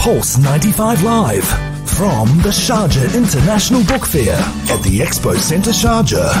Pulse 95 Live from the Sharjah International Book Fair at the Expo Centre Sharjah.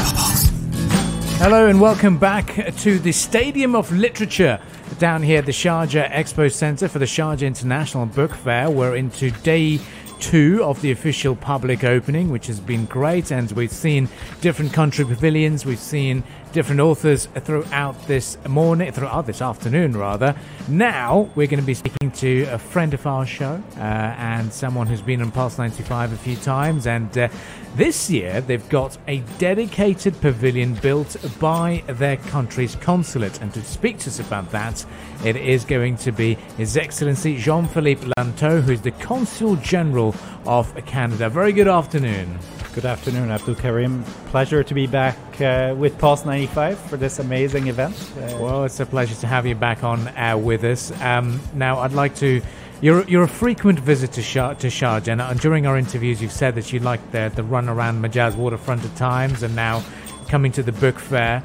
Hello and welcome back to the Stadium of Literature down here at the Sharjah Expo Centre for the Sharjah International Book Fair. We're into day two of the official public opening, which has been great. And we've seen different country pavilions, we've seen different authors throughout this morning, throughout this afternoon, rather. Now we're going to be speaking to a friend of our show uh, and someone who's been on Pulse 95 a few times. And uh, this year they've got a dedicated pavilion built by their country's consulate. And to speak to us about that, it is going to be His Excellency Jean Philippe Linteau, who's the Consul General of Canada. Very good afternoon. Good afternoon, Abdul Karim. Pleasure to be back uh, with Pulse 95 for this amazing event. Uh, well, it's a pleasure to have you back on uh, with us. Um, now, I'd like to. You're, you're a frequent visitor to, Shah, to Sharjah, and during our interviews, you've said that you like the, the run around Majaz waterfront at times, and now coming to the book fair,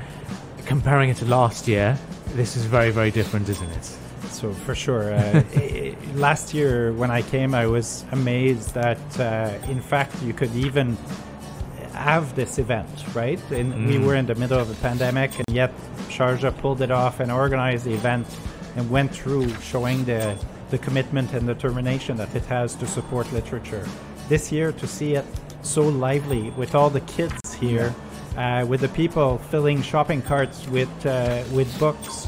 comparing it to last year, this is very, very different, isn't it? So for sure, uh, last year when I came, I was amazed that uh, in fact you could even have this event, right? And mm. we were in the middle of a pandemic, and yet Sharjah pulled it off and organized the event and went through showing the the commitment and determination that it has to support literature. This year, to see it so lively with all the kids here, uh, with the people filling shopping carts with uh, with books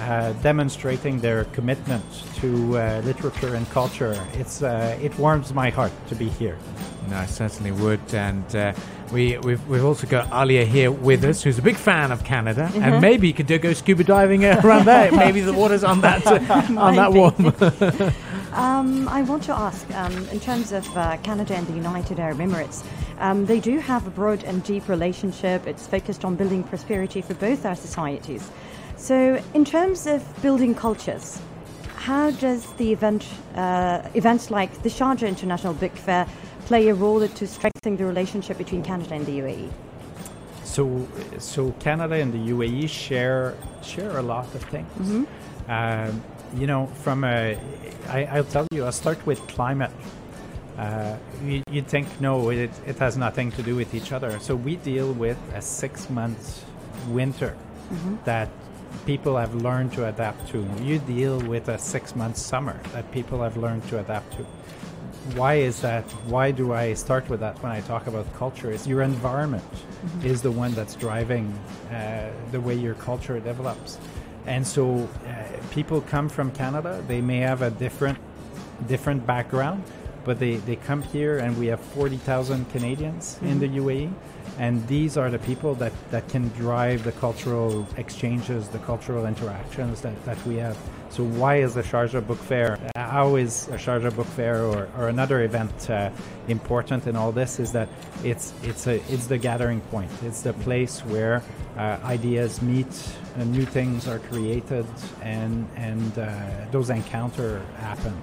uh, demonstrating their commitment to uh, literature and culture. It's uh, it warms my heart to be here. No, I certainly would. And uh, we we've, we've also got Alia here with us, who's a big fan of Canada, mm-hmm. and maybe you could do, go scuba diving around there. maybe the water's on that on that warm. Um, I want to ask, um, in terms of uh, Canada and the United Arab Emirates, um, they do have a broad and deep relationship. It's focused on building prosperity for both our societies. So, in terms of building cultures, how does the event, uh, events like the Sharjah International Book Fair play a role to strengthen the relationship between Canada and the UAE? So, so Canada and the UAE share share a lot of things. Mm-hmm. Um, you know, from a, I, I'll tell you, I'll start with climate. Uh, you, would think no, it, it has nothing to do with each other. So we deal with a six month winter mm-hmm. that people have learned to adapt to. You deal with a six month summer that people have learned to adapt to. Why is that? Why do I start with that when I talk about culture? Is your environment mm-hmm. is the one that's driving uh, the way your culture develops. And so uh, people come from Canada, they may have a different different background, but they, they come here and we have 40,000 Canadians mm-hmm. in the UAE and these are the people that, that can drive the cultural exchanges, the cultural interactions that, that we have. So why is the Sharjah Book Fair, how is a Sharjah Book Fair or, or another event uh, important in all this is that it's, it's, a, it's the gathering point. It's the place where uh, ideas meet, and new things are created, and, and uh, those encounters happen.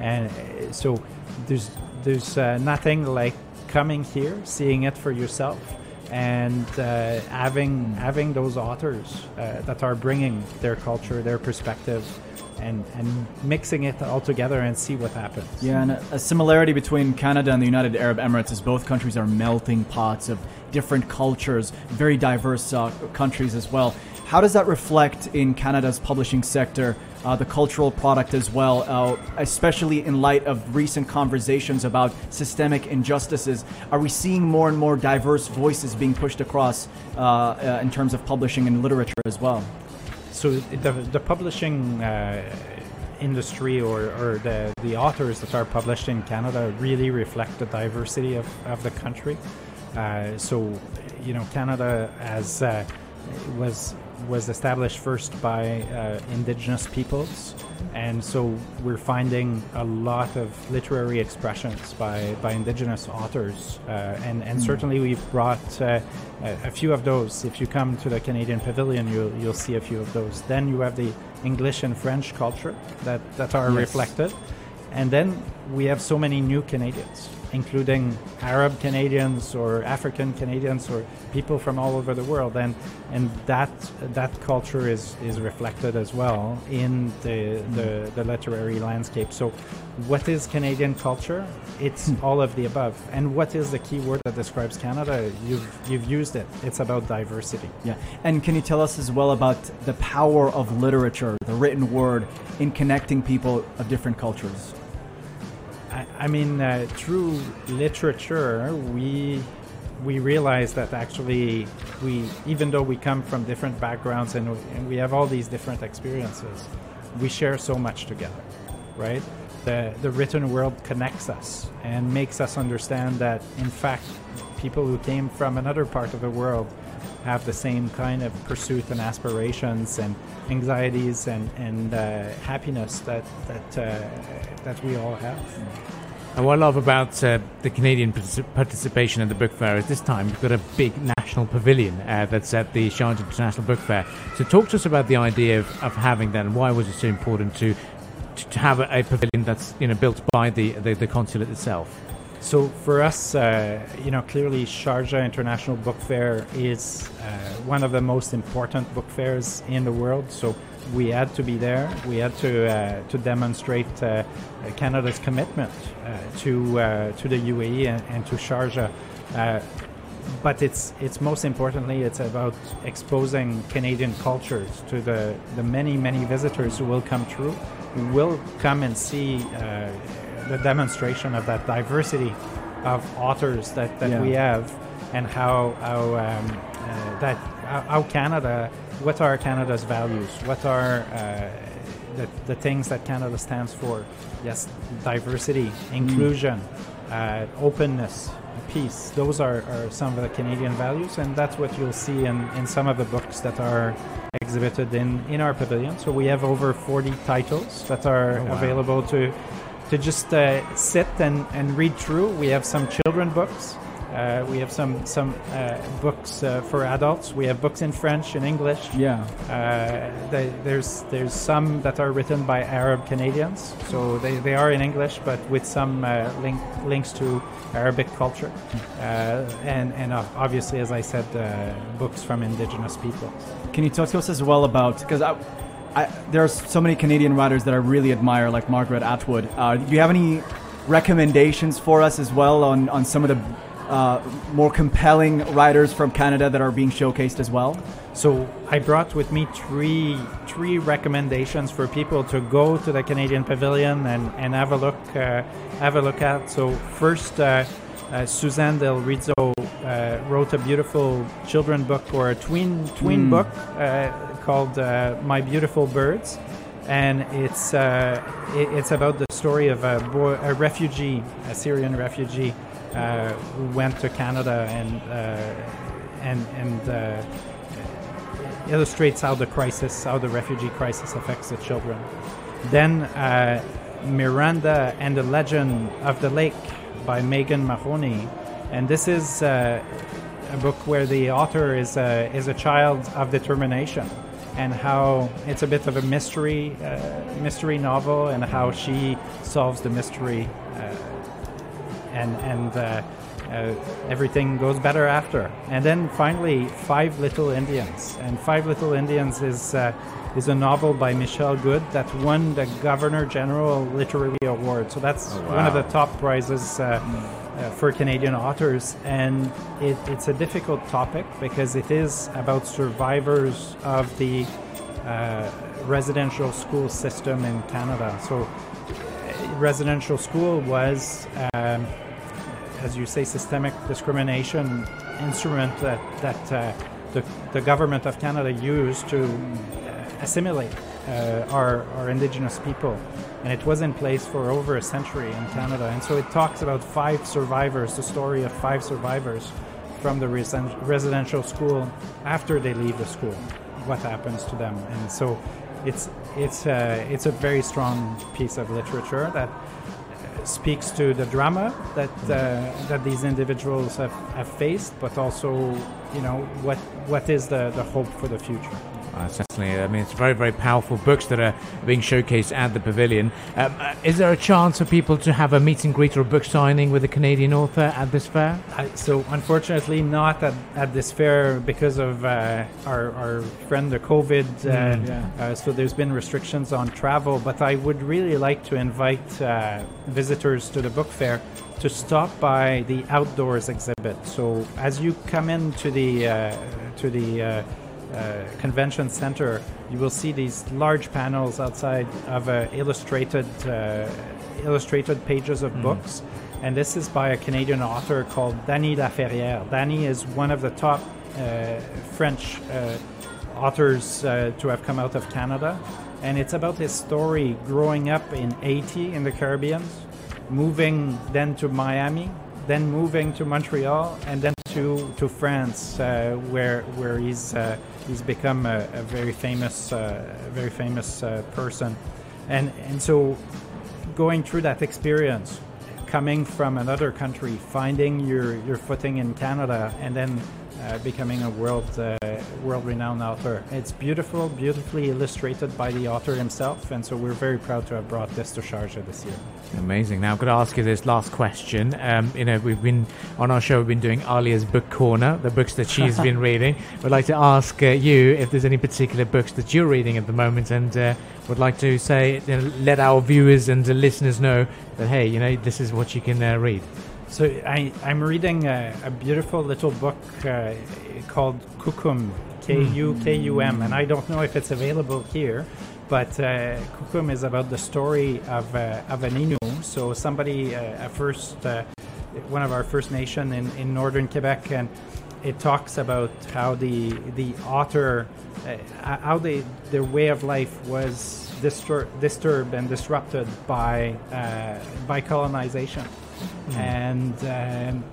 And uh, so there's, there's uh, nothing like coming here, seeing it for yourself, and uh, having having those authors uh, that are bringing their culture, their perspective, and and mixing it all together and see what happens. Yeah, and a, a similarity between Canada and the United Arab Emirates is both countries are melting pots of different cultures, very diverse uh, countries as well. How does that reflect in Canada's publishing sector, uh, the cultural product as well, uh, especially in light of recent conversations about systemic injustices? Are we seeing more and more diverse voices being pushed across uh, uh in terms of publishing and literature as well? So the, the publishing uh, industry or, or the, the authors that are published in Canada really reflect the diversity of, of the country. Uh, so, you know, Canada as was was established first by uh, indigenous peoples, and so we're finding a lot of literary expressions by, by indigenous authors, uh, and and mm. certainly we've brought uh, a, few of those. If you come to the Canadian Pavilion, you'll you'll see a few of those. Then you have the English and French culture that that are yes. reflected, and then we have so many new Canadians including Arab Canadians or African Canadians or people from all over the world, and and that that culture is is reflected as well in the the, mm. the literary landscape. So, what is Canadian culture? It's hmm. all of the above. And what is the key word that describes Canada? You've you've used it. It's about diversity. Yeah. And can you tell us as well about the power of literature, the written word, in connecting people of different cultures? I, mean, uh, through literature, we we realize that actually we, even though we come from different backgrounds and and we have all these different experiences, we share so much together, right? The the written world connects us and makes us understand that, in fact, people who came from another part of the world have the same kind of pursuit and aspirations and anxieties and and uh, happiness that that uh, that we all have. And what I love about uh, the Canadian participation in the book fair is this time we've got a big national pavilion uh, that's at the Sharjah International Book Fair. So talk to us about the idea of, of having that and why was it so important to to, have a, pavilion that's you know built by the, the, the consulate itself? So for us, uh, you know, clearly Sharjah International Book Fair is uh, one of the most important book fairs in the world. So we had to be there. We had to uh, to demonstrate uh, Canada's commitment uh, to uh, to the UAE and, and to Sharjah. but it's it's most importantly it's about exposing Canadian cultures to the, the many many visitors who will come through, will come and see the demonstration of that diversity of authors that, that Yeah. we have and how how um, uh, that how, Canada what are Canada's values? What are uh, the, the things that Canada stands for? Yes diversity inclusion uh, openness peace. Those are, are some of the Canadian values and that's what you'll see in, in some of the books that are exhibited in, in our pavilion so we have over 40 titles that are available to to just uh, sit and, and read through. We have some children books. Uh, we have some some uh, books uh, for adults. We have books in French and English. Yeah. Uh, they, there's there's some that are written by Arab Canadians, so they, they are in English, but with some uh, link, links to Arabic culture, uh, and and uh, obviously, as I said, uh, books from Indigenous people. Can you talk to us as well about because I, I, there are so many Canadian writers that I really admire, like Margaret Atwood. Uh, do you have any recommendations for us as well on, on some of the uh, more compelling writers from Canada that are being showcased as well? So I brought with me three three recommendations for people to go to the Canadian Pavilion and, and have a look uh, have a look at. So first, uh, uh, Suzanne Del Rizzo uh, wrote a beautiful children book or a twin twin Mm. book uh, called uh, My Beautiful Birds, and it's uh, it, it's about the story of a boy, a refugee, a Syrian refugee, uh, went to Canada and uh, and and. Uh, illustrates how the crisis, how the refugee crisis affects the children. Then uh, Miranda and the Legend of the Lake by Megan Mahoney, and this is a book where the author is a, is a child of determination, and how it's a bit of a mystery uh, mystery novel, and how she solves the mystery, and and. Uh, uh, everything goes better after. And then finally, Five Little Indians. And Five Little Indians is uh, is a novel by Michelle Good that won the Governor General Literary Award. So that's one of the top prizes. Uh, uh, for Canadian authors, and it, it's a difficult topic because it is about survivors of the uh, residential school system in Canada. So, residential school was um, as you say, systemic discrimination instrument that, that uh, the, the government of Canada used to uh, assimilate uh, our, our Indigenous people. And it was in place for over a century in Canada. And so it talks about five survivors, the story of five survivors from the residential school after they leave the school, what happens to them. And so it's, it's, uh, it's a very strong piece of literature that speaks to the drama that uh, that these individuals have, have faced, but also, you know, what what is the, the hope for the future. Uh, certainly, I mean, it's very, very powerful books that are being showcased at the pavilion. Um, uh, is there a chance for people to have a meet and greet or a book signing with a Canadian author at this fair? Uh, so, unfortunately, not at, at this fair because of uh, our, our friend, the COVID. Uh, yeah. uh, so, there's been restrictions on travel, but I would really like to invite uh, visitors to the book fair to stop by the outdoors exhibit. So, as you come into the uh, to the uh, uh, convention center, you will see these large panels outside of uh, illustrated uh, illustrated pages of books. And this is by a Canadian author called Danny Laferrière. Danny is one of the top uh, French uh, authors uh, to have come out of Canada. And it's about his story growing up in Haiti in the Caribbean, moving then to Miami, then moving to Montreal, and then to to France, uh, where where he's uh, he's become a, a very famous uh, very famous uh, person, and and so going through that experience, coming from another country, finding your your footing in Canada, and then uh, becoming a world uh, world renowned author. It's beautiful, beautifully illustrated by the author himself, and so we're very proud to have brought this to Sharjah this year. Amazing. Now, I've got to ask you this last question. Um, you know, we've been on our show, we've been doing Alia's book corner, the books that she's been reading. We'd like to ask uh, you if there's any particular books that you're reading at the moment, and uh, would like to say, you know, let our viewers and the listeners know that hey, you know, this is what you can uh, read. So I, I'm reading a, a beautiful little book uh, called Kukum, K U K U M, and I don't know if it's available here, but uh, Kukum is about the story of uh, of an Innu. So somebody, uh, a first, uh, one of our First Nation in, in northern Quebec, and it talks about how the the author, uh, how they their way of life was distur- disturbed and disrupted by uh, by colonization, and um,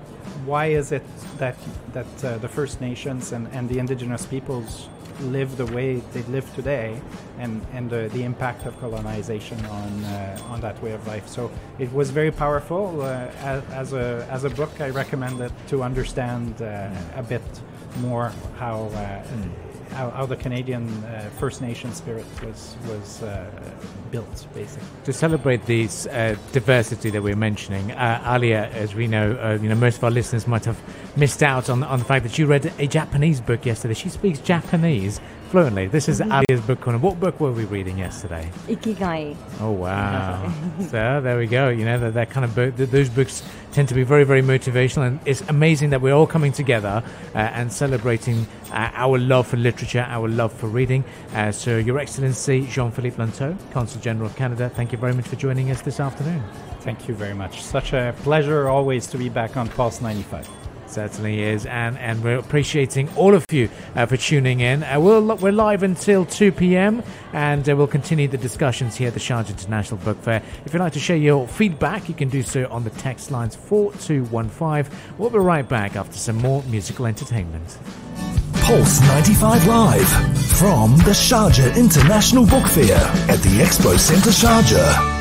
why is it that that uh, the First Nations and, and the indigenous peoples live the way they live today, and and the, the impact of colonization on uh, on that way of life. So it was very powerful uh, as, as a as a book. I recommend it to understand uh, a bit more how. Uh, How, how the Canadian uh, First Nation spirit was was uh, built, basically. to celebrate this uh, diversity that we're mentioning, uh, Alia, as we know, uh, you know, most of our listeners might have missed out on on the fact that you read a Japanese book yesterday. She speaks Japanese fluently. This is Alia's book corner. What book were we reading yesterday? Ikigai. Oh wow! so there we go. You know that that kind of book. Th- those books tend to be very, very motivational, and it's amazing that we're all coming together uh, and celebrating uh, our love for literature, our love for reading. Uh, so, Your Excellency Jean-Philippe Linteau, Consul General of Canada, thank you very much for joining us this afternoon. Thank you very much. Such a pleasure always to be back on Pulse 95. Certainly is, and and we're appreciating all of you uh, for tuning in. Uh, we'll, we're live until 2 p.m. and uh, we'll continue the discussions here at the Sharjah International Book Fair. If you'd like to share your feedback, you can do so on the text lines 4215. We'll be right back after some more musical entertainment. Pulse 95 Live from the Sharjah International Book Fair at the Expo Centre Sharjah.